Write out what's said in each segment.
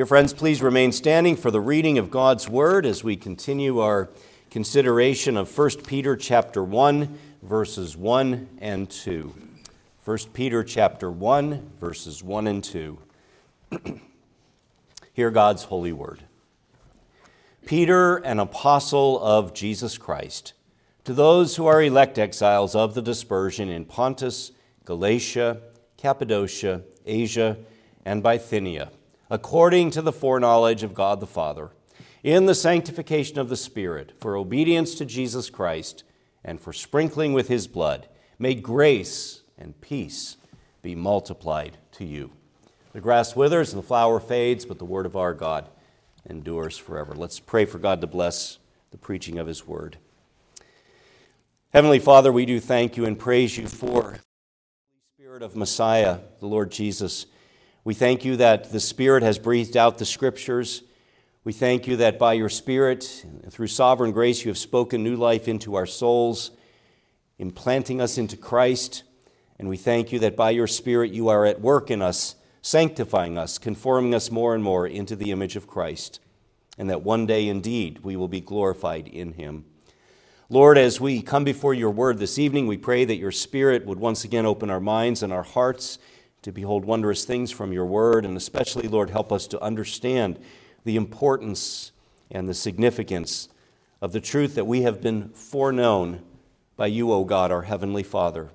Dear friends, please remain standing for the reading of God's word as we continue our consideration of 1 Peter chapter 1 verses 1 and 2. 1 Peter chapter 1 verses 1 and 2. Hear God's holy word. Peter, an apostle of Jesus Christ, to those who are elect exiles of the dispersion in Pontus, Galatia, Cappadocia, Asia, and Bithynia according to the foreknowledge of God the Father, in the sanctification of the Spirit, for obedience to Jesus Christ, and for sprinkling with his blood. May grace and peace be multiplied to you. The grass withers and the flower fades, but the word of our God endures forever. Let's pray for God to bless the preaching of his word. Heavenly Father, we do thank you and praise you for the Spirit of Messiah, the Lord Jesus we thank you that the Spirit has breathed out the Scriptures. We thank you that by your Spirit, through sovereign grace, you have spoken new life into our souls, implanting us into Christ. And we thank you that by your Spirit, you are at work in us, sanctifying us, conforming us more and more into the image of Christ, and that one day indeed we will be glorified in him. Lord, as we come before your word this evening, we pray that your Spirit would once again open our minds and our hearts to behold wondrous things from your word, and especially, Lord, help us to understand the importance and the significance of the truth that we have been foreknown by you, O God, our Heavenly Father.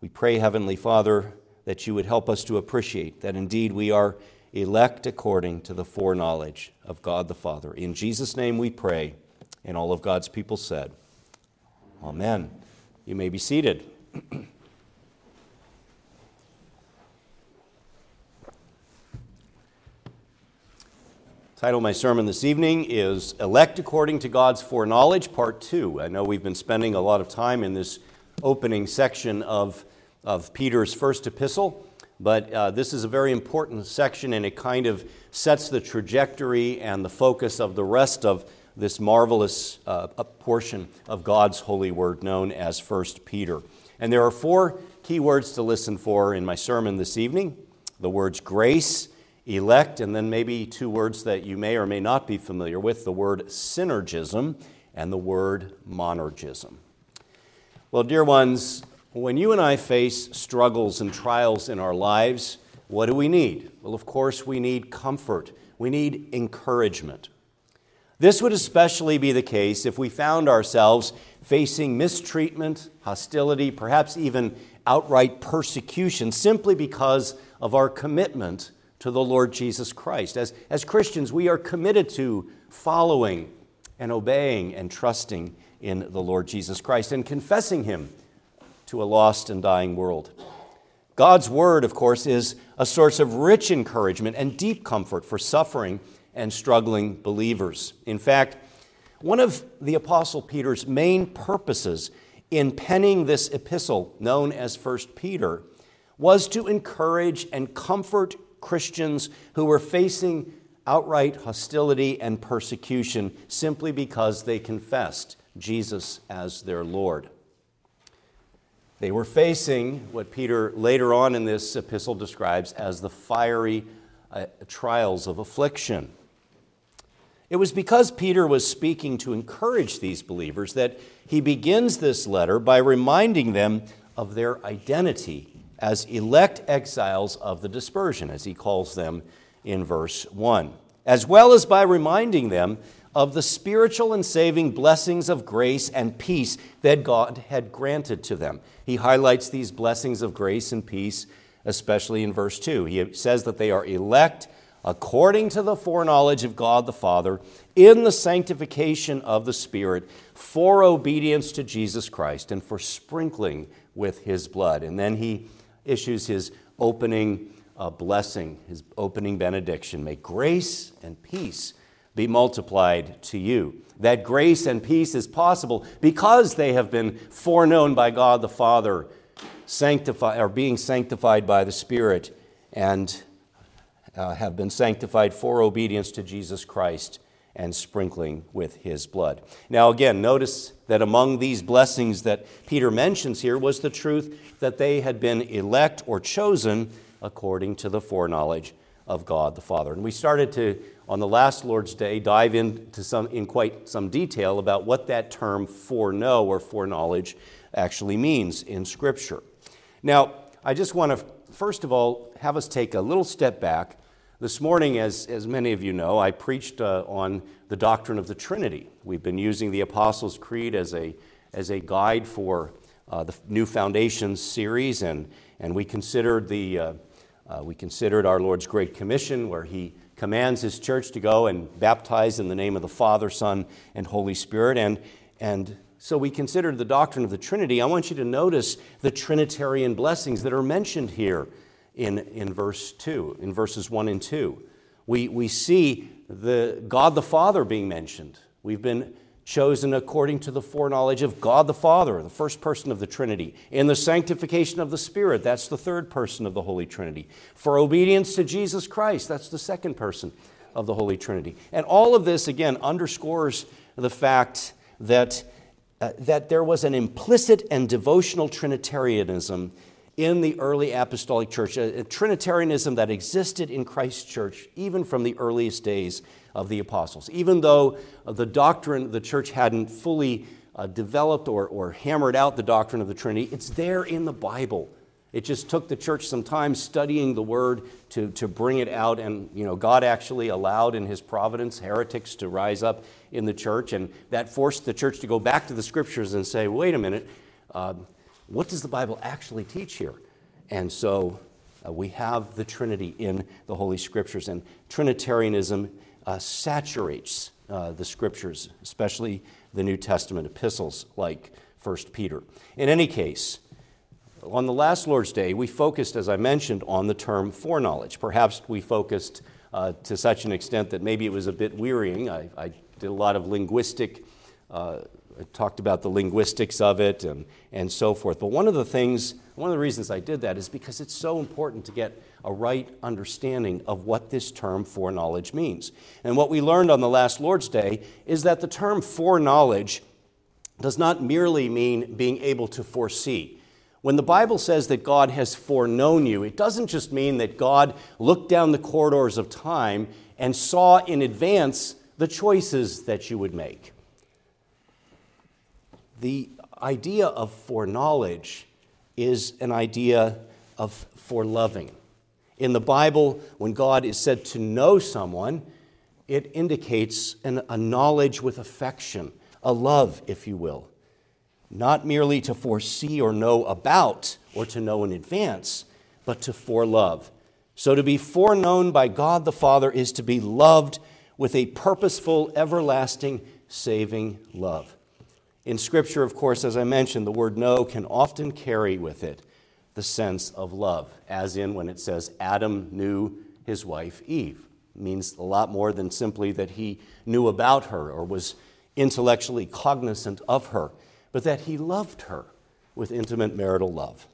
We pray, Heavenly Father, that you would help us to appreciate that indeed we are elect according to the foreknowledge of God the Father. In Jesus' name we pray, and all of God's people said, Amen. You may be seated. Title of my sermon this evening is Elect According to God's Foreknowledge, Part 2. I know we've been spending a lot of time in this opening section of, of Peter's first epistle, but uh, this is a very important section and it kind of sets the trajectory and the focus of the rest of this marvelous uh, portion of God's holy word known as First Peter. And there are four key words to listen for in my sermon this evening the words grace elect, and then maybe two words that you may or may not be familiar with the word synergism and the word monergism. Well, dear ones, when you and I face struggles and trials in our lives, what do we need? Well, of course, we need comfort, we need encouragement. This would especially be the case if we found ourselves facing mistreatment, hostility, perhaps even outright persecution simply because of our commitment to the Lord Jesus Christ. As, as Christians, we are committed to following and obeying and trusting in the Lord Jesus Christ and confessing Him to a lost and dying world. God's Word, of course, is a source of rich encouragement and deep comfort for suffering and struggling believers. In fact, one of the Apostle Peter's main purposes in penning this epistle, known as 1 Peter, was to encourage and comfort Christians who were facing outright hostility and persecution simply because they confessed Jesus as their Lord. They were facing what Peter later on in this epistle describes as the fiery uh, trials of affliction. It was because Peter was speaking to encourage these believers that he begins this letter by reminding them of their identity as elect exiles of the dispersion, as he calls them in verse 1, as well as by reminding them of the spiritual and saving blessings of grace and peace that God had granted to them. He highlights these blessings of grace and peace, especially in verse 2. He says that they are elect according to the foreknowledge of God the Father in the sanctification of the Spirit for obedience to Jesus Christ and for sprinkling with his blood. And then he issues his opening uh, blessing, his opening benediction. May grace and peace be multiplied to you. That grace and peace is possible because they have been foreknown by God the Father, sanctified or being sanctified by the Spirit, and uh, have been sanctified for obedience to Jesus Christ and sprinkling with his blood. Now, again, notice that among these blessings that Peter mentions here was the truth that they had been elect or chosen according to the foreknowledge of God the Father. And we started to, on the last Lord's Day, dive into some, in quite some detail about what that term foreknow or foreknowledge actually means in Scripture. Now, I just want to, first of all, have us take a little step back. This morning, as, as many of you know, I preached uh, on the doctrine of the Trinity. We've been using the Apostles' Creed as a, as a guide for uh, the New Foundations series, and, and we considered the uh, uh, we considered our Lord's Great Commission, where He commands His church to go and baptize in the name of the Father, Son, and Holy Spirit. And, and so we considered the doctrine of the Trinity. I want you to notice the Trinitarian blessings that are mentioned here in, in verse 2, in verses 1 and 2. We, we see the God the Father being mentioned. We've been chosen according to the foreknowledge of God the Father, the first person of the Trinity, in the sanctification of the Spirit, that's the third person of the Holy Trinity, for obedience to Jesus Christ, that's the second person of the Holy Trinity. And all of this, again, underscores the fact that, uh, that there was an implicit and devotional Trinitarianism in the early apostolic church, a, a Trinitarianism that existed in Christ's church even from the earliest days of the apostles. Even though the doctrine, the church hadn't fully uh, developed or, or hammered out the doctrine of the Trinity, it's there in the Bible. It just took the church some time studying the word to, to bring it out. And, you know, God actually allowed in his providence heretics to rise up in the church. And that forced the church to go back to the scriptures and say, wait a minute, uh, what does the Bible actually teach here? And so uh, we have the Trinity in the Holy Scriptures. And Trinitarianism uh, saturates uh, the scriptures, especially the New Testament epistles like 1 Peter. In any case, on the last Lord's Day, we focused, as I mentioned, on the term foreknowledge. Perhaps we focused uh, to such an extent that maybe it was a bit wearying. I, I did a lot of linguistic, uh, talked about the linguistics of it and, and so forth. But one of the things, one of the reasons I did that is because it's so important to get a right understanding of what this term foreknowledge means. And what we learned on the last Lord's Day is that the term foreknowledge does not merely mean being able to foresee. When the Bible says that God has foreknown you, it doesn't just mean that God looked down the corridors of time and saw in advance the choices that you would make. The idea of foreknowledge is an idea of foreloving. In the Bible, when God is said to know someone, it indicates an, a knowledge with affection, a love, if you will. Not merely to foresee or know about or to know in advance, but to forelove. So to be foreknown by God the Father is to be loved with a purposeful, everlasting, saving love. In Scripture, of course, as I mentioned, the word know can often carry with it the sense of love, as in when it says Adam knew his wife Eve. It means a lot more than simply that he knew about her or was intellectually cognizant of her, but that he loved her with intimate marital love.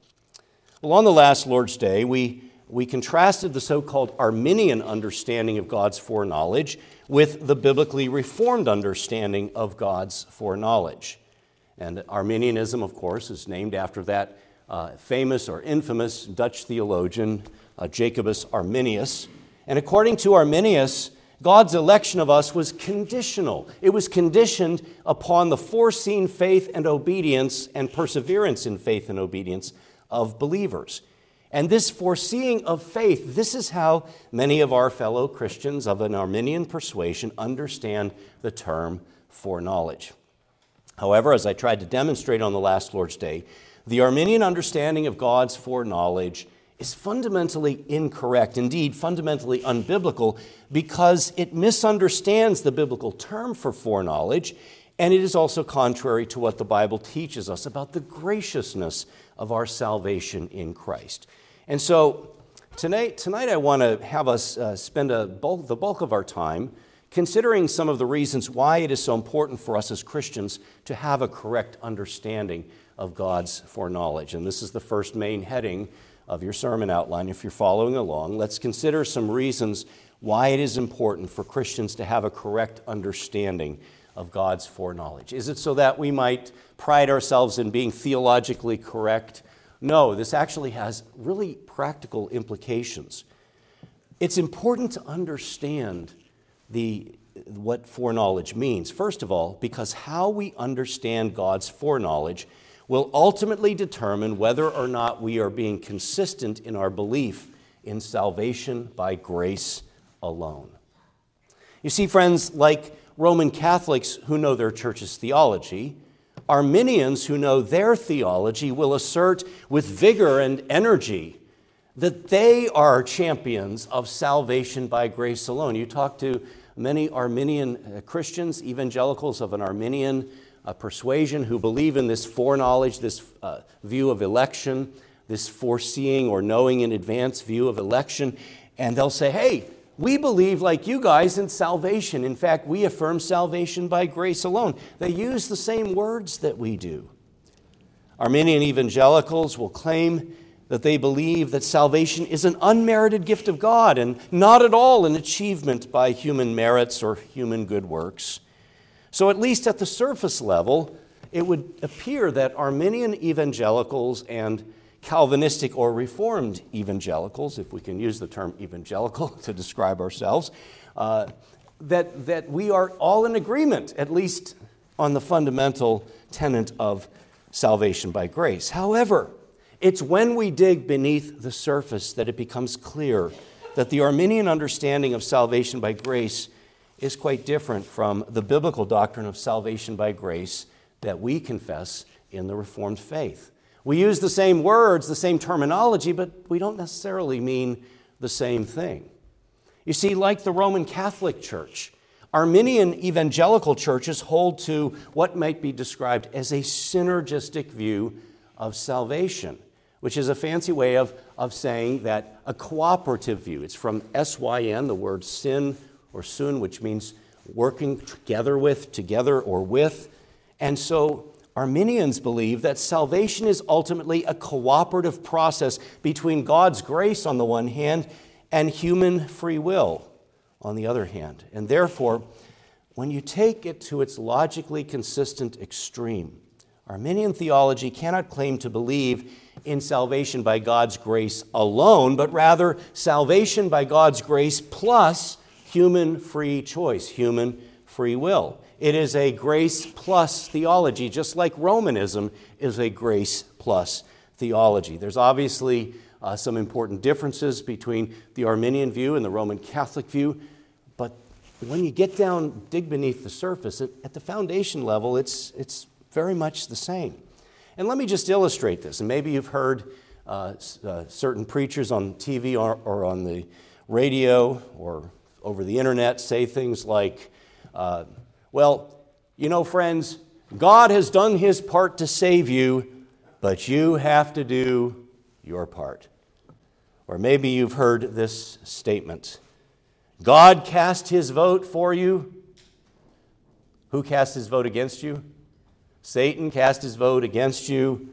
Well, on the last Lord's Day, we, we contrasted the so called Arminian understanding of God's foreknowledge with the biblically reformed understanding of God's foreknowledge. And Arminianism, of course, is named after that uh, famous or infamous Dutch theologian, uh, Jacobus Arminius. And according to Arminius, God's election of us was conditional. It was conditioned upon the foreseen faith and obedience and perseverance in faith and obedience of believers. And this foreseeing of faith, this is how many of our fellow Christians of an Arminian persuasion understand the term foreknowledge. However, as I tried to demonstrate on the last Lord's Day, the Arminian understanding of God's foreknowledge is fundamentally incorrect, indeed, fundamentally unbiblical, because it misunderstands the biblical term for foreknowledge, and it is also contrary to what the Bible teaches us about the graciousness of our salvation in Christ. And so, tonight, tonight I want to have us uh, spend bulk, the bulk of our time considering some of the reasons why it is so important for us as Christians to have a correct understanding of God's foreknowledge. And this is the first main heading of your sermon outline if you're following along. Let's consider some reasons why it is important for Christians to have a correct understanding of God's foreknowledge. Is it so that we might pride ourselves in being theologically correct? No, this actually has really practical implications. It's important to understand the, what foreknowledge means. First of all, because how we understand God's foreknowledge will ultimately determine whether or not we are being consistent in our belief in salvation by grace alone. You see, friends, like Roman Catholics who know their church's theology, Arminians who know their theology will assert with vigor and energy that they are champions of salvation by grace alone. You talk to many Arminian uh, Christians, evangelicals of an Arminian uh, persuasion, who believe in this foreknowledge, this uh, view of election, this foreseeing or knowing in advance view of election, and they'll say, hey, we believe, like you guys, in salvation. In fact, we affirm salvation by grace alone. They use the same words that we do. Arminian evangelicals will claim that they believe that salvation is an unmerited gift of God and not at all an achievement by human merits or human good works. So, at least at the surface level, it would appear that Arminian evangelicals and Calvinistic or Reformed evangelicals, if we can use the term evangelical to describe ourselves, uh, that, that we are all in agreement, at least on the fundamental tenet of salvation by grace. However, it's when we dig beneath the surface that it becomes clear that the Arminian understanding of salvation by grace is quite different from the biblical doctrine of salvation by grace that we confess in the Reformed faith. We use the same words, the same terminology, but we don't necessarily mean the same thing. You see, like the Roman Catholic Church, Arminian evangelical churches hold to what might be described as a synergistic view of salvation which is a fancy way of, of saying that a cooperative view. It's from SYN, the word sin or sun, which means working together with, together or with. And so Arminians believe that salvation is ultimately a cooperative process between God's grace on the one hand and human free will on the other hand. And therefore, when you take it to its logically consistent extreme, Arminian theology cannot claim to believe in salvation by God's grace alone, but rather salvation by God's grace plus human free choice, human free will. It is a grace plus theology, just like Romanism is a grace plus theology. There's obviously uh, some important differences between the Arminian view and the Roman Catholic view, but when you get down, dig beneath the surface, at the foundation level, it's, it's very much the same. And let me just illustrate this. And maybe you've heard uh, uh, certain preachers on TV or, or, on the radio or over the internet say things like, uh, well, you know, friends, God has done his part to save you, but you have to do your part. Or maybe you've heard this statement God cast his vote for you. Who cast his vote against you? Satan cast his vote against you.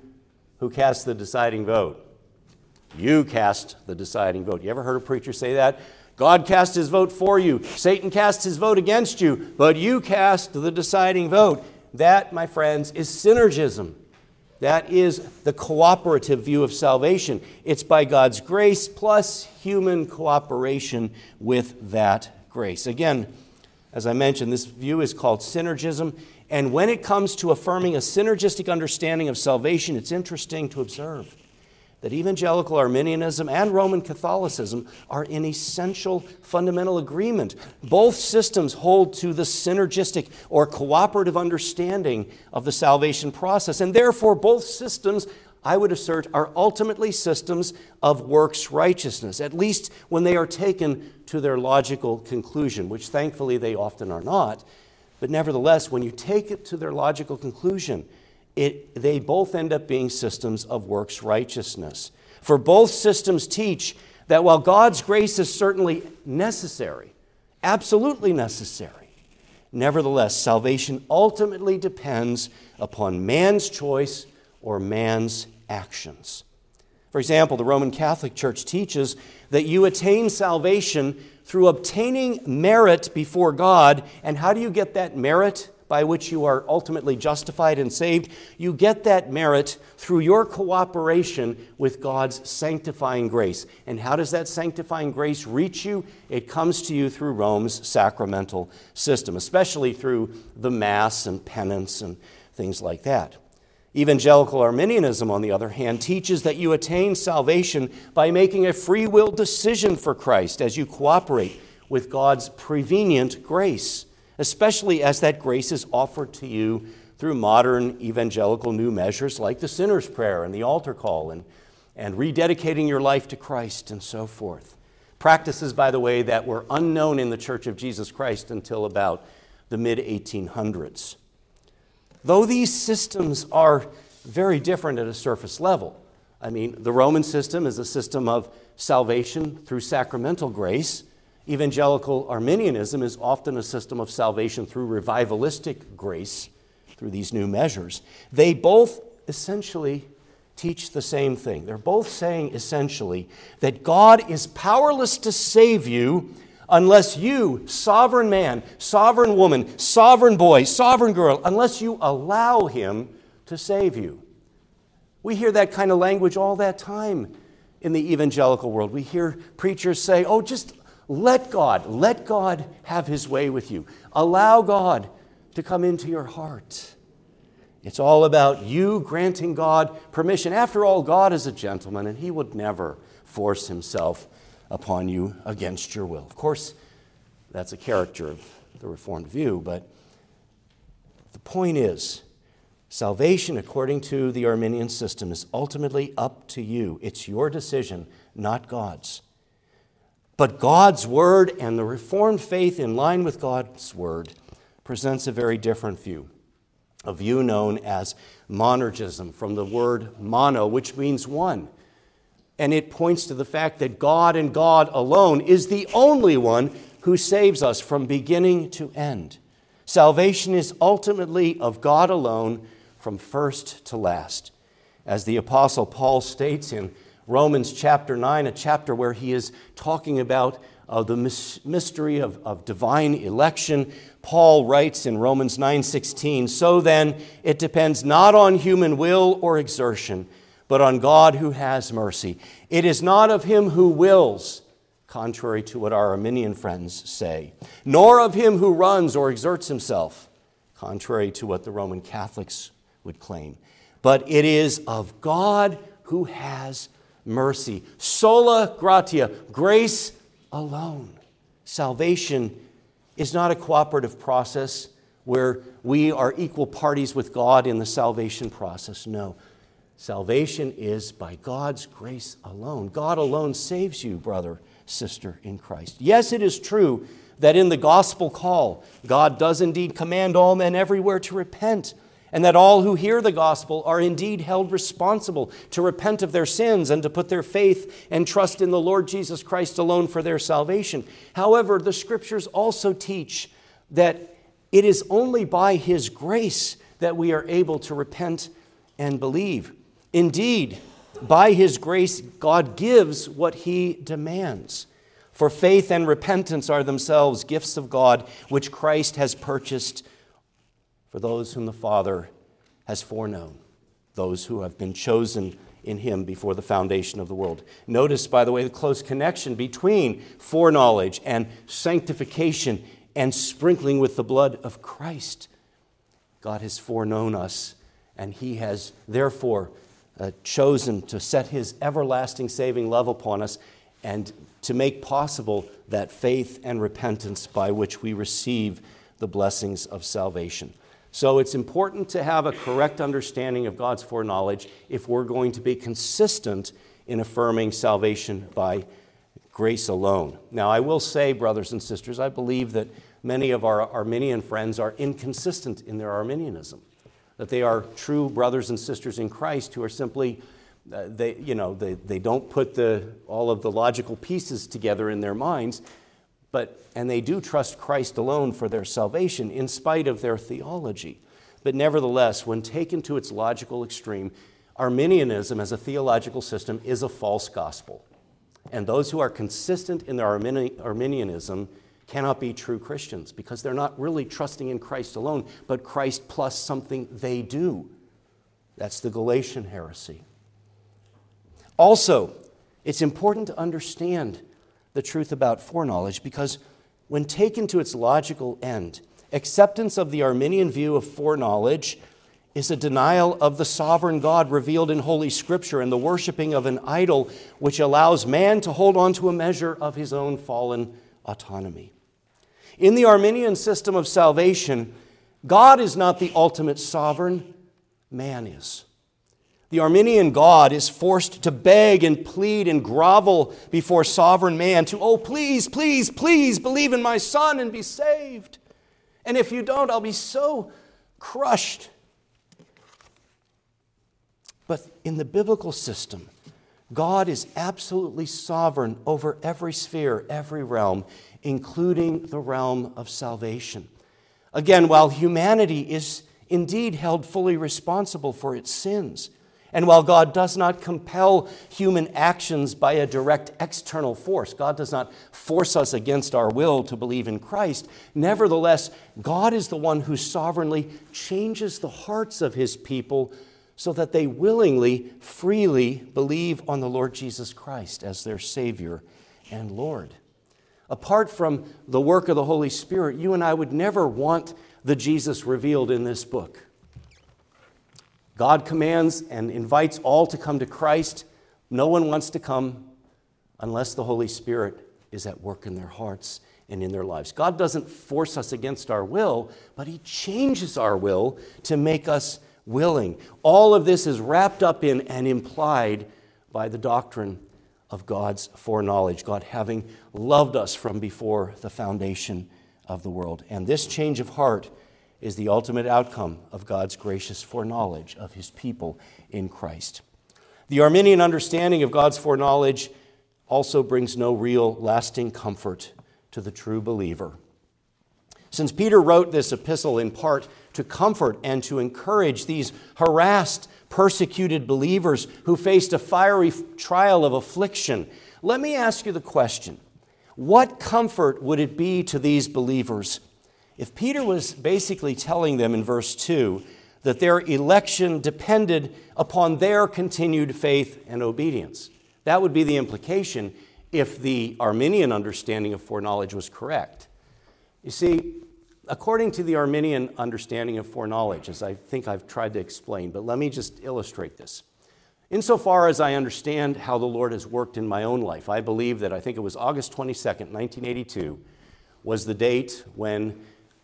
Who cast the deciding vote? You cast the deciding vote. You ever heard a preacher say that? God cast his vote for you. Satan cast his vote against you, but you cast the deciding vote. That, my friends, is synergism. That is the cooperative view of salvation. It's by God's grace plus human cooperation with that grace. Again, as I mentioned, this view is called synergism. And when it comes to affirming a synergistic understanding of salvation, it's interesting to observe that evangelical Arminianism and Roman Catholicism are in essential fundamental agreement. Both systems hold to the synergistic or cooperative understanding of the salvation process, and therefore both systems I would assert, are ultimately systems of works righteousness, at least when they are taken to their logical conclusion, which thankfully they often are not. But nevertheless, when you take it to their logical conclusion, it, they both end up being systems of works righteousness. For both systems teach that while God's grace is certainly necessary, absolutely necessary, nevertheless, salvation ultimately depends upon man's choice or man's actions. For example, the Roman Catholic Church teaches that you attain salvation through obtaining merit before God. And how do you get that merit? by which you are ultimately justified and saved, you get that merit through your cooperation with God's sanctifying grace. And how does that sanctifying grace reach you? It comes to you through Rome's sacramental system, especially through the Mass and penance and things like that. Evangelical Arminianism, on the other hand, teaches that you attain salvation by making a free will decision for Christ as you cooperate with God's prevenient grace, especially as that grace is offered to you through modern evangelical new measures like the sinner's prayer and the altar call and, and rededicating your life to Christ and so forth. Practices, by the way, that were unknown in the Church of Jesus Christ until about the mid 1800s. Though these systems are very different at a surface level, I mean, the Roman system is a system of salvation through sacramental grace. Evangelical Arminianism is often a system of salvation through revivalistic grace, through these new measures. They both essentially teach the same thing. They're both saying essentially that God is powerless to save you unless you, sovereign man, sovereign woman, sovereign boy, sovereign girl, unless you allow him to save you. We hear that kind of language all that time in the evangelical world. We hear preachers say, oh, just let God, let God have his way with you. Allow God to come into your heart. It's all about you granting God permission. After all, God is a gentleman and he would never force himself upon you against your will. Of course, that's a character of the Reformed view, but the point is salvation, according to the Arminian system, is ultimately up to you. It's your decision, not God's. But God's Word and the Reformed faith in line with God's Word presents a very different view, a view known as monergism, from the word mono, which means one and it points to the fact that God and God alone is the only one who saves us from beginning to end. Salvation is ultimately of God alone from first to last. As the Apostle Paul states in Romans chapter 9, a chapter where he is talking about uh, the mystery of, of divine election, Paul writes in Romans 9:16, "So then it depends not on human will or exertion, but on God who has mercy. It is not of him who wills, contrary to what our Arminian friends say, nor of him who runs or exerts himself, contrary to what the Roman Catholics would claim, but it is of God who has mercy. Sola gratia, grace alone. Salvation is not a cooperative process where we are equal parties with God in the salvation process. No. Salvation is by God's grace alone. God alone saves you, brother, sister in Christ. Yes, it is true that in the gospel call, God does indeed command all men everywhere to repent, and that all who hear the gospel are indeed held responsible to repent of their sins and to put their faith and trust in the Lord Jesus Christ alone for their salvation. However, the scriptures also teach that it is only by His grace that we are able to repent and believe. Indeed, by his grace, God gives what he demands. For faith and repentance are themselves gifts of God, which Christ has purchased for those whom the Father has foreknown, those who have been chosen in him before the foundation of the world. Notice, by the way, the close connection between foreknowledge and sanctification and sprinkling with the blood of Christ. God has foreknown us, and he has therefore uh, chosen to set his everlasting saving love upon us and to make possible that faith and repentance by which we receive the blessings of salvation. So it's important to have a correct understanding of God's foreknowledge if we're going to be consistent in affirming salvation by grace alone. Now, I will say, brothers and sisters, I believe that many of our Arminian friends are inconsistent in their Arminianism that they are true brothers and sisters in Christ who are simply, uh, they, you know, they, they don't put the, all of the logical pieces together in their minds, but, and they do trust Christ alone for their salvation in spite of their theology. But nevertheless, when taken to its logical extreme, Arminianism as a theological system is a false gospel. And those who are consistent in their Arminianism cannot be true Christians because they're not really trusting in Christ alone, but Christ plus something they do. That's the Galatian heresy. Also, it's important to understand the truth about foreknowledge because when taken to its logical end, acceptance of the Arminian view of foreknowledge is a denial of the sovereign God revealed in Holy Scripture and the worshiping of an idol which allows man to hold on to a measure of his own fallen autonomy. In the Arminian system of salvation, God is not the ultimate sovereign, man is. The Arminian God is forced to beg and plead and grovel before sovereign man to, oh, please, please, please believe in my Son and be saved. And if you don't, I'll be so crushed. But in the biblical system, God is absolutely sovereign over every sphere, every realm, including the realm of salvation. Again, while humanity is indeed held fully responsible for its sins, and while God does not compel human actions by a direct external force, God does not force us against our will to believe in Christ, nevertheless, God is the one who sovereignly changes the hearts of his people so that they willingly, freely believe on the Lord Jesus Christ as their Savior and Lord. Apart from the work of the Holy Spirit, you and I would never want the Jesus revealed in this book. God commands and invites all to come to Christ. No one wants to come unless the Holy Spirit is at work in their hearts and in their lives. God doesn't force us against our will, but He changes our will to make us willing. All of this is wrapped up in and implied by the doctrine of God's foreknowledge, God having loved us from before the foundation of the world. And this change of heart is the ultimate outcome of God's gracious foreknowledge of his people in Christ. The Arminian understanding of God's foreknowledge also brings no real lasting comfort to the true believer. Since Peter wrote this epistle in part to comfort and to encourage these harassed, persecuted believers who faced a fiery trial of affliction, let me ask you the question. What comfort would it be to these believers if Peter was basically telling them in verse 2 that their election depended upon their continued faith and obedience, that would be the implication if the Arminian understanding of foreknowledge was correct. You see, according to the Arminian understanding of foreknowledge, as I think I've tried to explain, but let me just illustrate this. Insofar as I understand how the Lord has worked in my own life, I believe that I think it was August 22nd, 1982, was the date when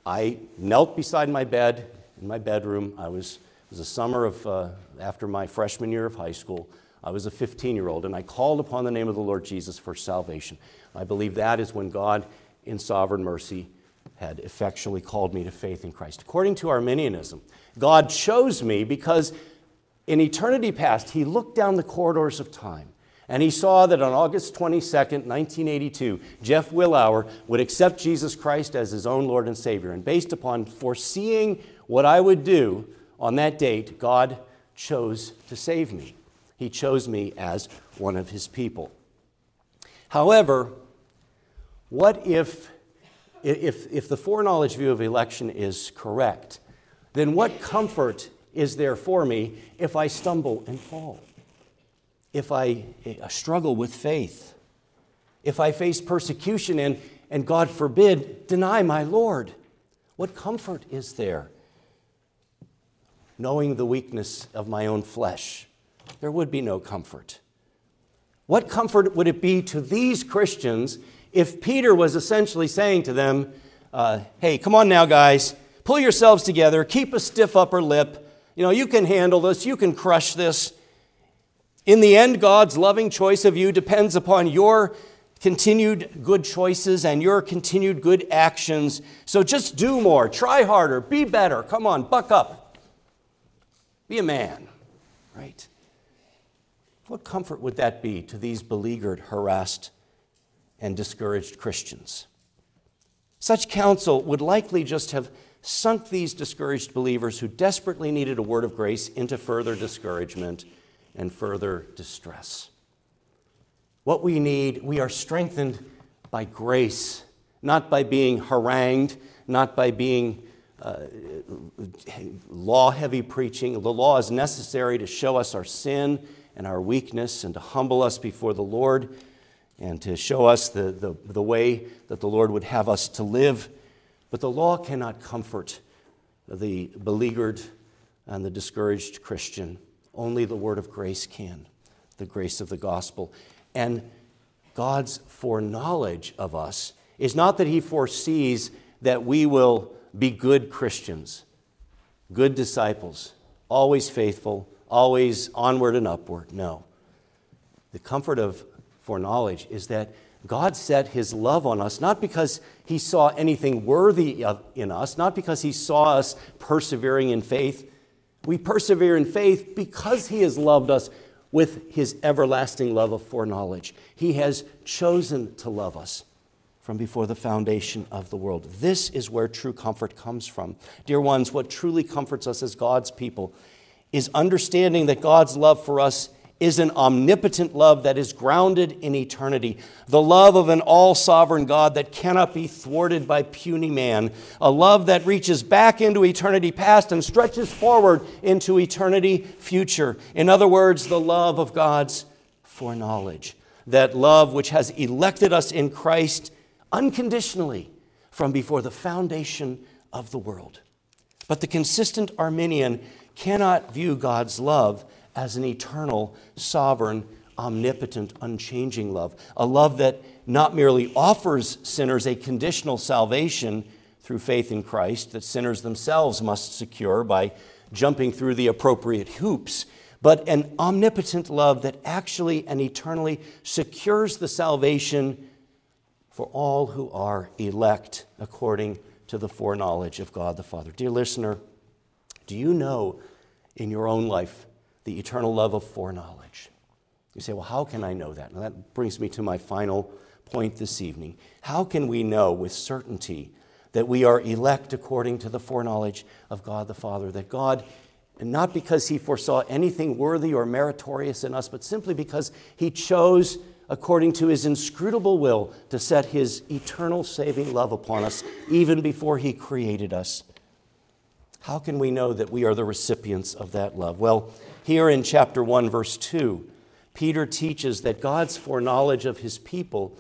I knelt beside my bed in my bedroom. I was, it was the summer of, uh, after my freshman year of high school. I was a 15 year old, and I called upon the name of the Lord Jesus for salvation. I believe that is when God, in sovereign mercy, had effectually called me to faith in Christ. According to Arminianism, God chose me because in eternity past, He looked down the corridors of time and he saw that on August 22nd, 1982, Geoff Willour would accept Jesus Christ as his own Lord and Savior. And based upon foreseeing what I would do on that date, God chose to save me. He chose me as one of his people. However, what if, if, if the foreknowledge view of election is correct? Then what comfort is there for me if I stumble and fall? if I, I struggle with faith, if I face persecution and, and God forbid, deny my Lord, what comfort is there? Knowing the weakness of my own flesh, there would be no comfort. What comfort would it be to these Christians if Peter was essentially saying to them, uh, hey, come on now, guys, pull yourselves together, keep a stiff upper lip. You know, you can handle this, you can crush this. In the end, God's loving choice of you depends upon your continued good choices and your continued good actions. So just do more, try harder, be better. Come on, buck up. Be a man, right? What comfort would that be to these beleaguered, harassed, and discouraged Christians? Such counsel would likely just have sunk these discouraged believers who desperately needed a word of grace into further discouragement and further distress. What we need, we are strengthened by grace, not by being harangued, not by being uh, law heavy preaching. The law is necessary to show us our sin and our weakness and to humble us before the Lord and to show us the, the, the way that the Lord would have us to live. But the law cannot comfort the beleaguered and the discouraged Christian. Only the word of grace can, the grace of the gospel. And God's foreknowledge of us is not that He foresees that we will be good Christians, good disciples, always faithful, always onward and upward. No. The comfort of foreknowledge is that God set his love on us not because he saw anything worthy of, in us, not because he saw us persevering in faith. We persevere in faith because he has loved us with his everlasting love of foreknowledge. He has chosen to love us from before the foundation of the world. This is where true comfort comes from. Dear ones, what truly comforts us as God's people is understanding that God's love for us is an omnipotent love that is grounded in eternity, the love of an all sovereign God that cannot be thwarted by puny man, a love that reaches back into eternity past and stretches forward into eternity future. In other words, the love of God's foreknowledge, that love which has elected us in Christ unconditionally from before the foundation of the world. But the consistent Arminian cannot view God's love as an eternal, sovereign, omnipotent, unchanging love. A love that not merely offers sinners a conditional salvation through faith in Christ that sinners themselves must secure by jumping through the appropriate hoops, but an omnipotent love that actually and eternally secures the salvation for all who are elect according to the foreknowledge of God the Father. Dear listener, do you know in your own life the eternal love of foreknowledge. You say, well, how can I know that? And that brings me to my final point this evening. How can we know with certainty that we are elect according to the foreknowledge of God the Father? That God, and not because He foresaw anything worthy or meritorious in us, but simply because He chose, according to His inscrutable will, to set His eternal saving love upon us even before He created us. How can we know that we are the recipients of that love? Well, here in chapter 1, verse 2, Peter teaches that God's foreknowledge of his people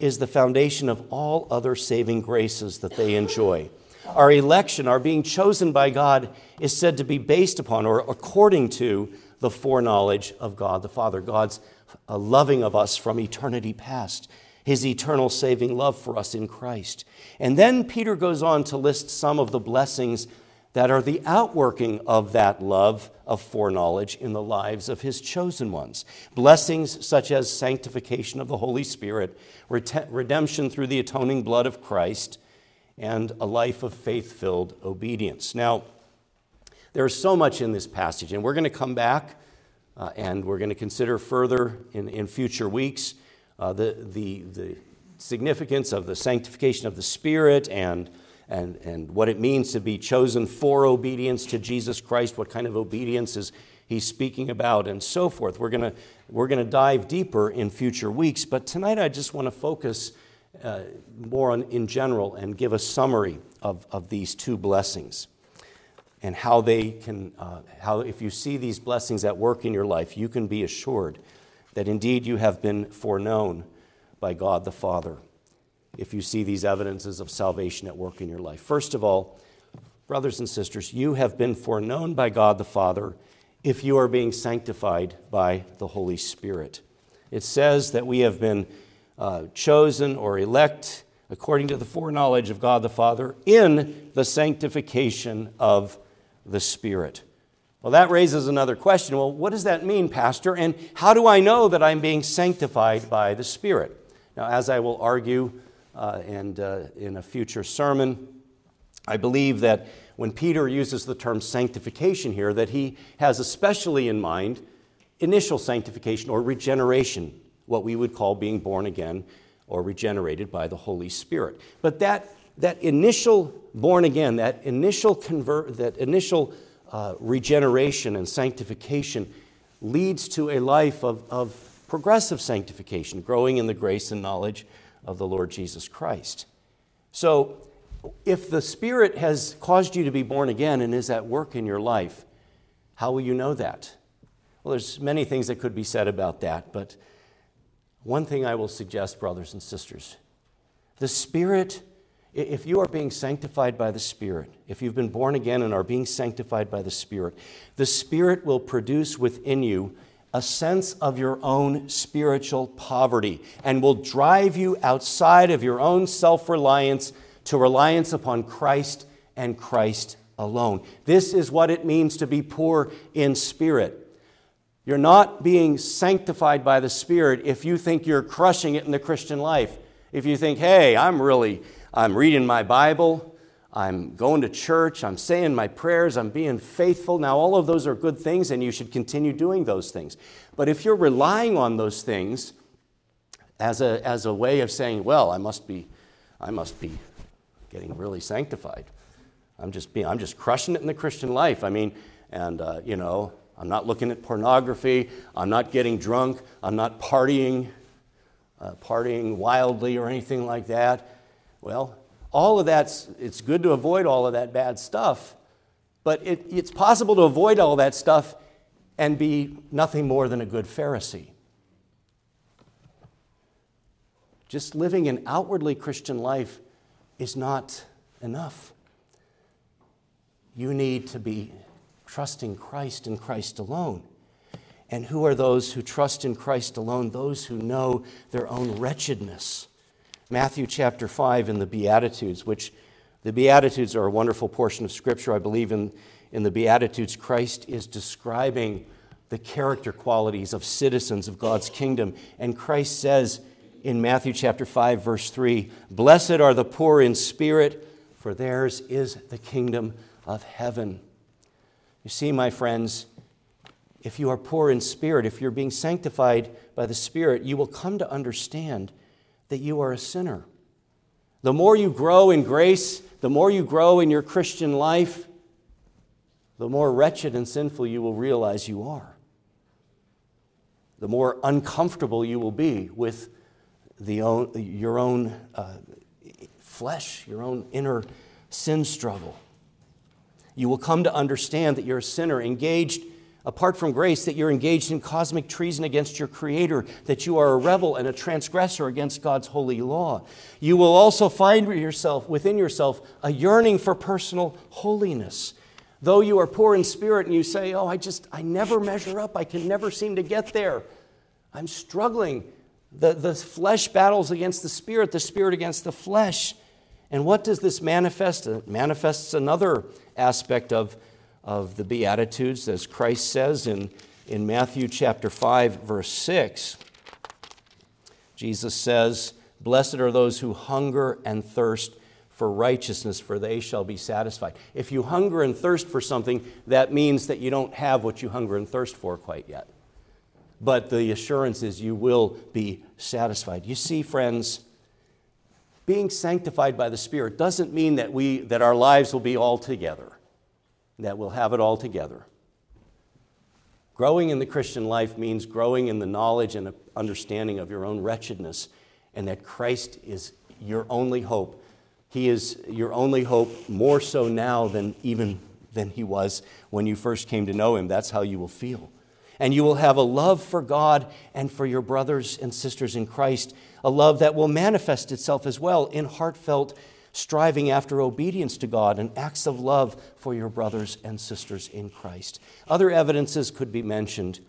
is the foundation of all other saving graces that they enjoy. Our election, our being chosen by God, is said to be based upon or according to the foreknowledge of God the Father, God's uh, loving of us from eternity past, his eternal saving love for us in Christ. And then Peter goes on to list some of the blessings that are the outworking of that love of foreknowledge in the lives of his chosen ones. Blessings such as sanctification of the Holy Spirit, redemption through the atoning blood of Christ, and a life of faith filled obedience. Now, there's so much in this passage, and we're going to come back uh, and we're going to consider further in, in future weeks uh, the, the, the significance of the sanctification of the Spirit and and, and what it means to be chosen for obedience to Jesus Christ, what kind of obedience is he's speaking about, and so forth. We're going we're to dive deeper in future weeks, but tonight I just want to focus uh, more on in general and give a summary of, of these two blessings and how they can, uh, how if you see these blessings at work in your life, you can be assured that indeed you have been foreknown by God the Father if you see these evidences of salvation at work in your life. First of all, brothers and sisters, you have been foreknown by God the Father if you are being sanctified by the Holy Spirit. It says that we have been uh, chosen or elect according to the foreknowledge of God the Father in the sanctification of the Spirit. Well, that raises another question. Well, what does that mean, Pastor? And how do I know that I'm being sanctified by the Spirit? Now, as I will argue uh, and uh, in a future sermon. I believe that when Peter uses the term sanctification here, that he has especially in mind initial sanctification or regeneration, what we would call being born again or regenerated by the Holy Spirit. But that, that initial born again, that initial convert, that initial uh, regeneration and sanctification leads to a life of, of progressive sanctification, growing in the grace and knowledge of the Lord Jesus Christ. So, if the Spirit has caused you to be born again and is at work in your life, how will you know that? Well, there's many things that could be said about that, but one thing I will suggest, brothers and sisters the Spirit, if you are being sanctified by the Spirit, if you've been born again and are being sanctified by the Spirit, the Spirit will produce within you a sense of your own spiritual poverty and will drive you outside of your own self reliance to reliance upon Christ and Christ alone. This is what it means to be poor in spirit. You're not being sanctified by the Spirit if you think you're crushing it in the Christian life. If you think, hey, I'm really, I'm reading my Bible, I'm going to church, I'm saying my prayers, I'm being faithful. Now, all of those are good things, and you should continue doing those things. But if you're relying on those things as a, as a way of saying, well, I must be, I must be getting really sanctified. I'm just being, I'm just crushing it in the Christian life. I mean, and uh, you know, I'm not looking at pornography. I'm not getting drunk. I'm not partying, uh, partying wildly or anything like that. Well, all of that's, it's good to avoid all of that bad stuff, but it, it's possible to avoid all that stuff and be nothing more than a good Pharisee. Just living an outwardly Christian life is not enough. You need to be trusting Christ and Christ alone. And who are those who trust in Christ alone? Those who know their own wretchedness. Matthew chapter 5 in the Beatitudes, which the Beatitudes are a wonderful portion of Scripture. I believe in, in the Beatitudes, Christ is describing the character qualities of citizens of God's kingdom. And Christ says in Matthew chapter 5, verse 3 Blessed are the poor in spirit, for theirs is the kingdom of heaven. You see, my friends, if you are poor in spirit, if you're being sanctified by the Spirit, you will come to understand that you are a sinner. The more you grow in grace, the more you grow in your Christian life, the more wretched and sinful you will realize you are. The more uncomfortable you will be with the own, your own uh, flesh, your own inner sin struggle you will come to understand that you're a sinner engaged apart from grace, that you're engaged in cosmic treason against your Creator, that you are a rebel and a transgressor against God's holy law. You will also find yourself within yourself a yearning for personal holiness. Though you are poor in spirit and you say, Oh, I just, I never measure up, I can never seem to get there. I'm struggling. The, the flesh battles against the spirit, the spirit against the flesh. And what does this manifest? It manifests another aspect of, of the Beatitudes, as Christ says in, in Matthew chapter 5, verse 6. Jesus says, Blessed are those who hunger and thirst for righteousness, for they shall be satisfied. If you hunger and thirst for something, that means that you don't have what you hunger and thirst for quite yet. But the assurance is you will be satisfied. You see, friends, being sanctified by the Spirit doesn't mean that, we, that our lives will be all together, that we'll have it all together. Growing in the Christian life means growing in the knowledge and understanding of your own wretchedness and that Christ is your only hope. He is your only hope more so now than even than he was when you first came to know him. That's how you will feel. And you will have a love for God and for your brothers and sisters in Christ a love that will manifest itself as well in heartfelt striving after obedience to God and acts of love for your brothers and sisters in Christ. Other evidences could be mentioned,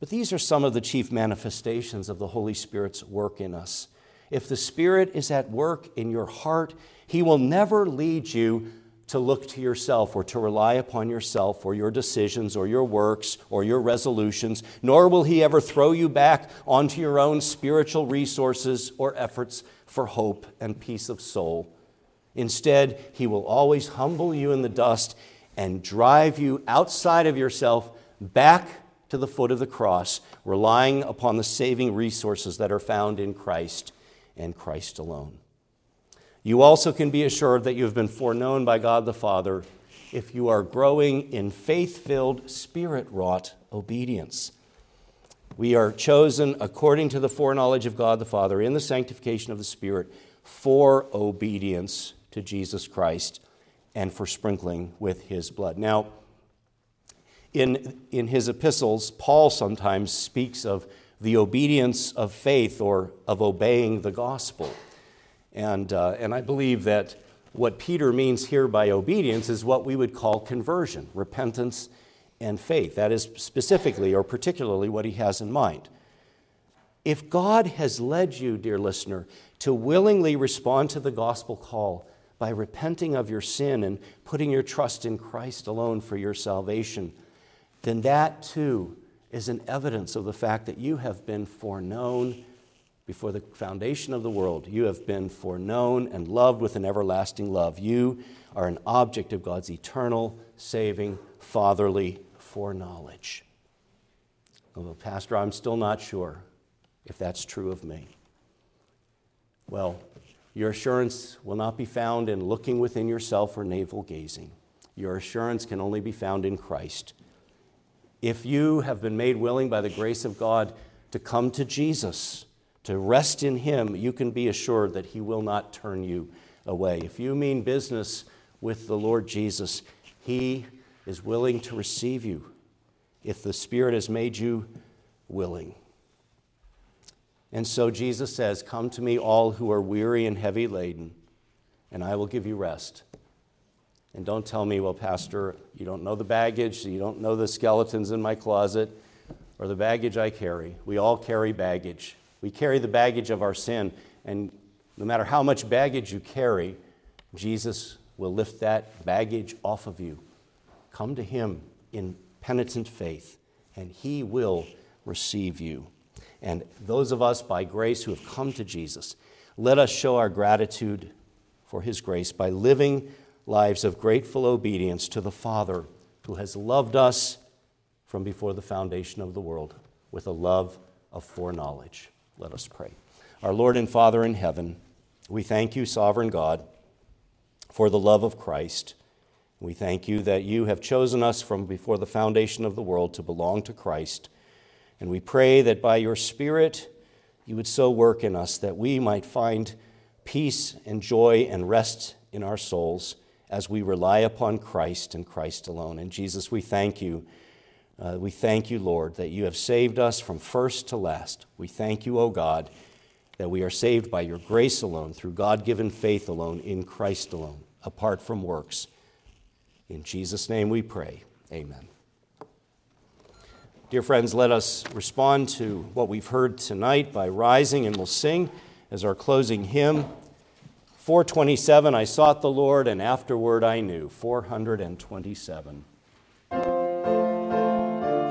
but these are some of the chief manifestations of the Holy Spirit's work in us. If the Spirit is at work in your heart, He will never lead you to look to yourself or to rely upon yourself or your decisions or your works or your resolutions, nor will He ever throw you back onto your own spiritual resources or efforts for hope and peace of soul. Instead, He will always humble you in the dust and drive you outside of yourself back to the foot of the cross, relying upon the saving resources that are found in Christ and Christ alone. You also can be assured that you have been foreknown by God the Father if you are growing in faith filled, spirit wrought obedience. We are chosen according to the foreknowledge of God the Father in the sanctification of the Spirit for obedience to Jesus Christ and for sprinkling with his blood. Now, in, in his epistles, Paul sometimes speaks of the obedience of faith or of obeying the gospel. And, uh, and I believe that what Peter means here by obedience is what we would call conversion, repentance, and faith. That is specifically or particularly what he has in mind. If God has led you, dear listener, to willingly respond to the gospel call by repenting of your sin and putting your trust in Christ alone for your salvation, then that too is an evidence of the fact that you have been foreknown before the foundation of the world. You have been foreknown and loved with an everlasting love. You are an object of God's eternal, saving, fatherly foreknowledge. Well, Pastor, I'm still not sure if that's true of me. Well, your assurance will not be found in looking within yourself or navel gazing. Your assurance can only be found in Christ. If you have been made willing by the grace of God to come to Jesus, to rest in Him, you can be assured that He will not turn you away. If you mean business with the Lord Jesus, He is willing to receive you if the Spirit has made you willing. And so Jesus says, Come to me, all who are weary and heavy laden, and I will give you rest. And don't tell me, well, Pastor, you don't know the baggage, you don't know the skeletons in my closet, or the baggage I carry. We all carry baggage. We carry the baggage of our sin, and no matter how much baggage you carry, Jesus will lift that baggage off of you. Come to Him in penitent faith, and He will receive you. And those of us by grace who have come to Jesus, let us show our gratitude for His grace by living lives of grateful obedience to the Father who has loved us from before the foundation of the world with a love of foreknowledge. Let us pray. Our Lord and Father in heaven, we thank you, sovereign God, for the love of Christ. We thank you that you have chosen us from before the foundation of the world to belong to Christ. And we pray that by your Spirit, you would so work in us that we might find peace and joy and rest in our souls as we rely upon Christ and Christ alone. And Jesus, we thank you uh, we thank you, Lord, that you have saved us from first to last. We thank you, O God, that we are saved by your grace alone, through God given faith alone, in Christ alone, apart from works. In Jesus' name we pray. Amen. Dear friends, let us respond to what we've heard tonight by rising and we'll sing as our closing hymn. 427, I sought the Lord, and afterward I knew. 427.